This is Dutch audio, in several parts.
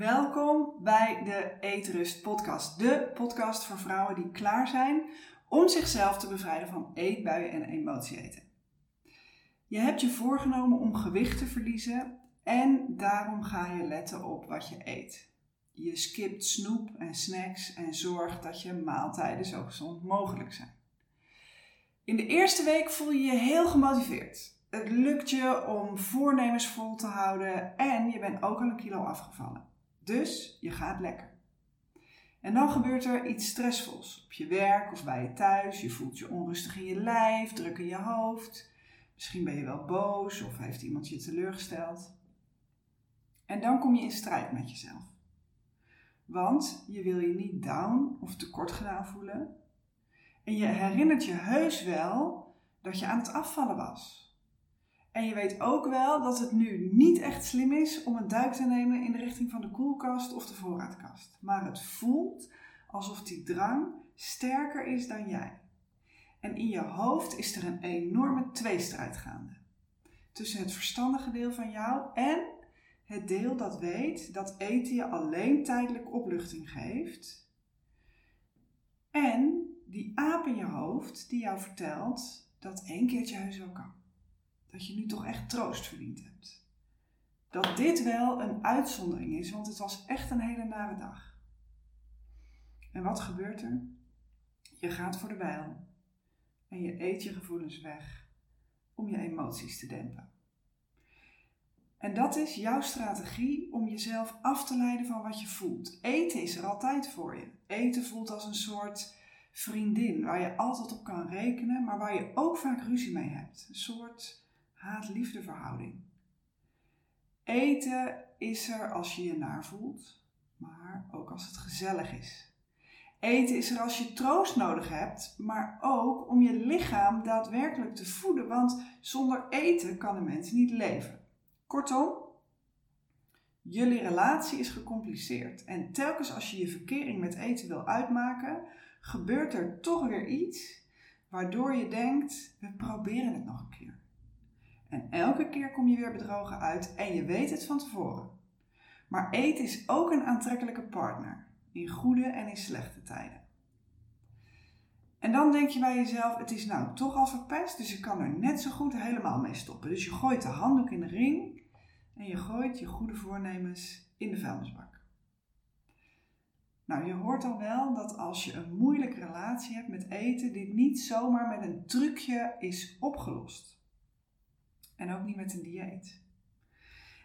Welkom bij de Eetrust podcast. De podcast voor vrouwen die klaar zijn om zichzelf te bevrijden van eetbuien en emotieeten. Je hebt je voorgenomen om gewicht te verliezen en daarom ga je letten op wat je eet. Je skipt snoep en snacks en zorgt dat je maaltijden zo gezond mogelijk zijn. In de eerste week voel je je heel gemotiveerd. Het lukt je om voornemens vol te houden en je bent ook al een kilo afgevallen. Dus je gaat lekker. En dan gebeurt er iets stressvols op je werk of bij je thuis. Je voelt je onrustig in je lijf, druk in je hoofd. Misschien ben je wel boos of heeft iemand je teleurgesteld. En dan kom je in strijd met jezelf. Want je wil je niet down of tekort gedaan voelen. En je herinnert je heus wel dat je aan het afvallen was. En je weet ook wel dat het nu niet echt slim is om een duik te nemen in de richting van de koelkast of de voorraadkast. Maar het voelt alsof die drang sterker is dan jij. En in je hoofd is er een enorme tweestrijd gaande. Tussen het verstandige deel van jou en het deel dat weet dat eten je alleen tijdelijk opluchting geeft. En die aap in je hoofd die jou vertelt dat één keertje heus wel kan dat je nu toch echt troost verdiend hebt. Dat dit wel een uitzondering is, want het was echt een hele nare dag. En wat gebeurt er? Je gaat voor de bijl en je eet je gevoelens weg om je emoties te dempen. En dat is jouw strategie om jezelf af te leiden van wat je voelt. Eten is er altijd voor je. Eten voelt als een soort vriendin waar je altijd op kan rekenen, maar waar je ook vaak ruzie mee hebt. Een soort haat-liefde verhouding. Eten is er als je je naar voelt, maar ook als het gezellig is. Eten is er als je troost nodig hebt, maar ook om je lichaam daadwerkelijk te voeden, want zonder eten kan een mens niet leven. Kortom, jullie relatie is gecompliceerd en telkens als je je verkering met eten wil uitmaken, gebeurt er toch weer iets waardoor je denkt: we proberen het nog een keer. En elke keer kom je weer bedrogen uit en je weet het van tevoren. Maar eten is ook een aantrekkelijke partner, in goede en in slechte tijden. En dan denk je bij jezelf, het is nou toch al verpest, dus ik kan er net zo goed helemaal mee stoppen. Dus je gooit de handdoek in de ring en je gooit je goede voornemens in de vuilnisbak. Nou, je hoort al wel dat als je een moeilijke relatie hebt met eten, dit niet zomaar met een trucje is opgelost. En ook niet met een dieet.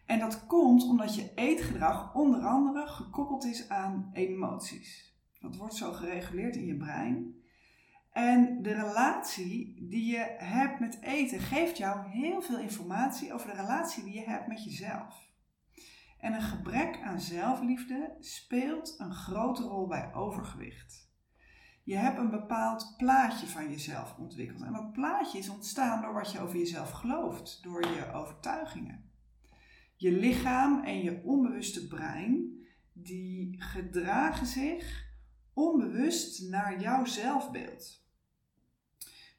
En dat komt omdat je eetgedrag onder andere gekoppeld is aan emoties. Dat wordt zo gereguleerd in je brein. En de relatie die je hebt met eten geeft jou heel veel informatie over de relatie die je hebt met jezelf. En een gebrek aan zelfliefde speelt een grote rol bij overgewicht. Je hebt een bepaald plaatje van jezelf ontwikkeld. En dat plaatje is ontstaan door wat je over jezelf gelooft, door je overtuigingen. Je lichaam en je onbewuste brein, die gedragen zich onbewust naar jouw zelfbeeld.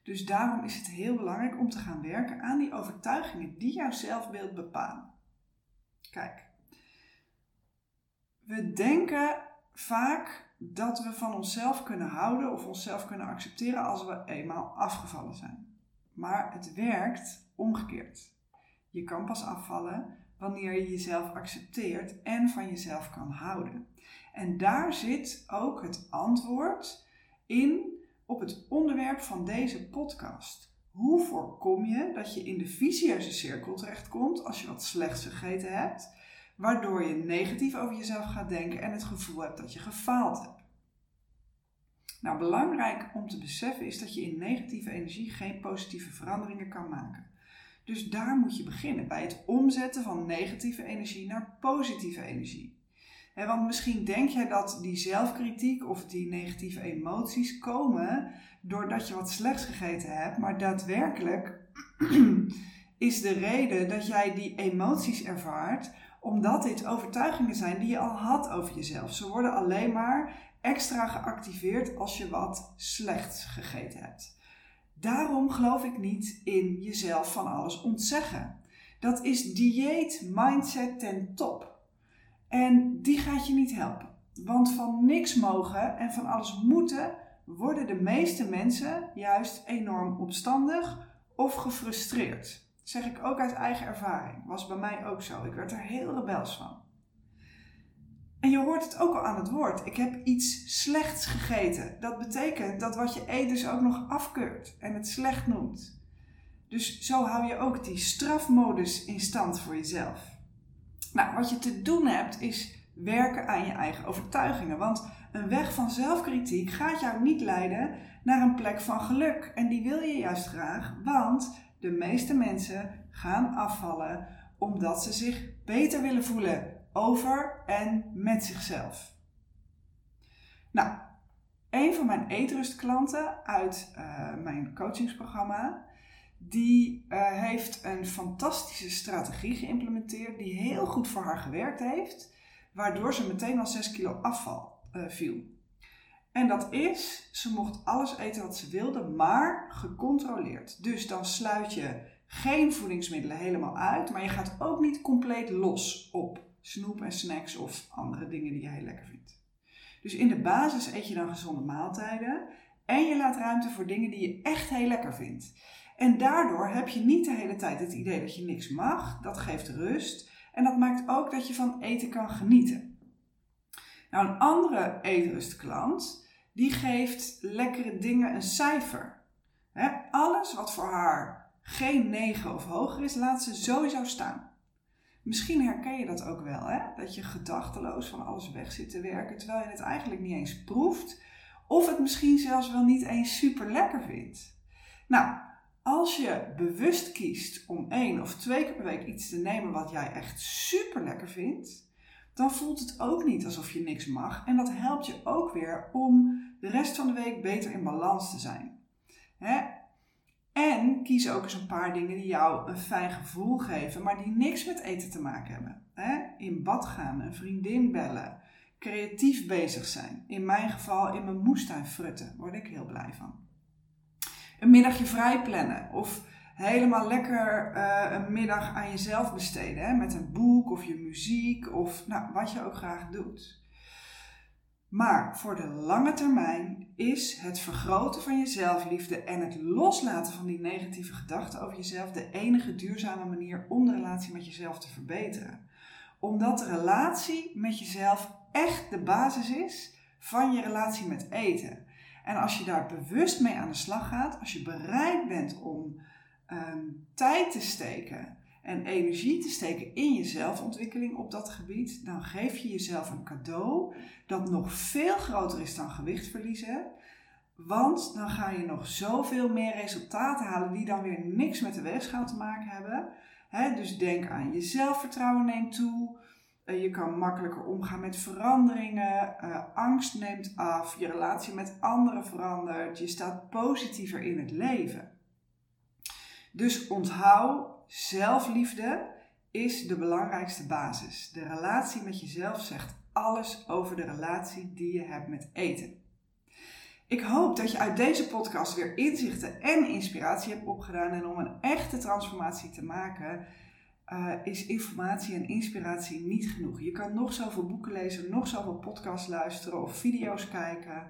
Dus daarom is het heel belangrijk om te gaan werken aan die overtuigingen die jouw zelfbeeld bepalen. Kijk, we denken vaak dat we van onszelf kunnen houden of onszelf kunnen accepteren als we eenmaal afgevallen zijn. Maar het werkt omgekeerd. Je kan pas afvallen wanneer je jezelf accepteert en van jezelf kan houden. En daar zit ook het antwoord in op het onderwerp van deze podcast. Hoe voorkom je dat je in de vicieuze cirkel terechtkomt als je wat slechts gegeten hebt waardoor je negatief over jezelf gaat denken en het gevoel hebt dat je gefaald hebt. Nou, belangrijk om te beseffen is dat je in negatieve energie geen positieve veranderingen kan maken. Dus daar moet je beginnen bij het omzetten van negatieve energie naar positieve energie. want misschien denk jij dat die zelfkritiek of die negatieve emoties komen doordat je wat slechts gegeten hebt, maar daadwerkelijk is de reden dat jij die emoties ervaart omdat dit overtuigingen zijn die je al had over jezelf. Ze worden alleen maar extra geactiveerd als je wat slechts gegeten hebt. Daarom geloof ik niet in jezelf van alles ontzeggen. Dat is dieet mindset ten top. En die gaat je niet helpen. Want van niks mogen en van alles moeten worden de meeste mensen juist enorm opstandig of gefrustreerd. Zeg ik ook uit eigen ervaring. Was bij mij ook zo. Ik werd er heel rebels van. En je hoort het ook al aan het woord. Ik heb iets slechts gegeten. Dat betekent dat wat je eet dus ook nog afkeurt en het slecht noemt. Dus zo hou je ook die strafmodus in stand voor jezelf. Nou, wat je te doen hebt is werken aan je eigen overtuigingen. Want een weg van zelfkritiek gaat jou niet leiden naar een plek van geluk. En die wil je juist graag, want de meeste mensen gaan afvallen omdat ze zich beter willen voelen over en met zichzelf. Nou, een van mijn eetrustklanten uit uh, mijn coachingsprogramma, die uh, heeft een fantastische strategie geïmplementeerd die heel goed voor haar gewerkt heeft, waardoor ze meteen al 6 kilo afval uh, viel. En dat is, ze mocht alles eten wat ze wilde, maar gecontroleerd. Dus dan sluit je geen voedingsmiddelen helemaal uit, maar je gaat ook niet compleet los op snoep en snacks of andere dingen die je heel lekker vindt. Dus in de basis eet je dan gezonde maaltijden en je laat ruimte voor dingen die je echt heel lekker vindt. En daardoor heb je niet de hele tijd het idee dat je niks mag. Dat geeft rust en dat maakt ook dat je van eten kan genieten. Nou, een andere eetrustklant die geeft lekkere dingen een cijfer. alles wat voor haar geen 9 of hoger is, laat ze sowieso staan. Misschien herken je dat ook wel, hè? dat je gedachteloos van alles weg zit te werken, terwijl je het eigenlijk niet eens proeft, of het misschien zelfs wel niet eens super lekker vindt. Nou, als je bewust kiest om één of twee keer per week iets te nemen wat jij echt super lekker vindt, dan voelt het ook niet alsof je niks mag. En dat helpt je ook weer om de rest van de week beter in balans te zijn. Hè? En kies ook eens een paar dingen die jou een fijn gevoel geven, maar die niks met eten te maken hebben. Hè? In bad gaan, een vriendin bellen, creatief bezig zijn. In mijn geval in mijn moestuin frutten, word ik heel blij van. Een middagje vrij plannen of helemaal lekker uh, een middag aan jezelf besteden. Hè? Met een boek of je muziek of nou, wat je ook graag doet. Maar voor de lange termijn is het vergroten van je zelfliefde en het loslaten van die negatieve gedachten over jezelf de enige duurzame manier om de relatie met jezelf te verbeteren. Omdat de relatie met jezelf echt de basis is van je relatie met eten. En als je daar bewust mee aan de slag gaat, als je bereid bent om um, tijd te steken en energie te steken in je zelfontwikkeling op dat gebied, dan geef je jezelf een cadeau dat nog veel groter is dan gewicht verliezen. Want dan ga je nog zoveel meer resultaten halen die dan weer niks met de weegschaal te maken hebben. dus denk aan je zelfvertrouwen neemt toe. Eh, je kan makkelijker omgaan met veranderingen. Uh, angst neemt af. Je relatie met anderen verandert. Je staat positiever in het leven. Dus onthoud, zelfliefde is de belangrijkste basis. De relatie met jezelf zegt alles over de relatie die je hebt met eten. Ik hoop dat je uit deze podcast weer inzichten en inspiratie hebt opgedaan. En om een echte transformatie te maken, uh, is informatie en inspiratie niet genoeg. Je kan nog zoveel boeken lezen, nog zoveel podcasts luisteren of video's kijken.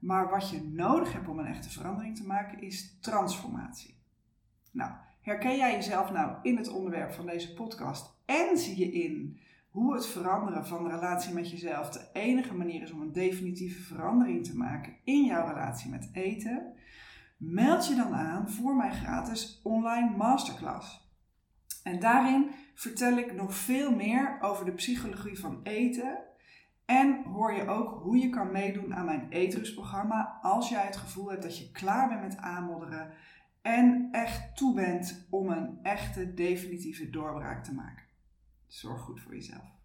Maar wat je nodig hebt om een echte verandering te maken, is transformatie. Nou, herken jij jezelf nou in het onderwerp van deze podcast en zie je in hoe het veranderen van de relatie met jezelf de enige manier is om een definitieve verandering te maken in jouw relatie met eten? Meld je dan aan voor mijn gratis online masterclass. En daarin vertel ik nog veel meer over de psychologie van eten. En hoor je ook hoe je kan meedoen aan mijn eetrustprogramma als jij het gevoel hebt dat je klaar bent met aanmodderen en echt toe bent om een echte definitieve doorbraak te maken. Zorg goed voor jezelf.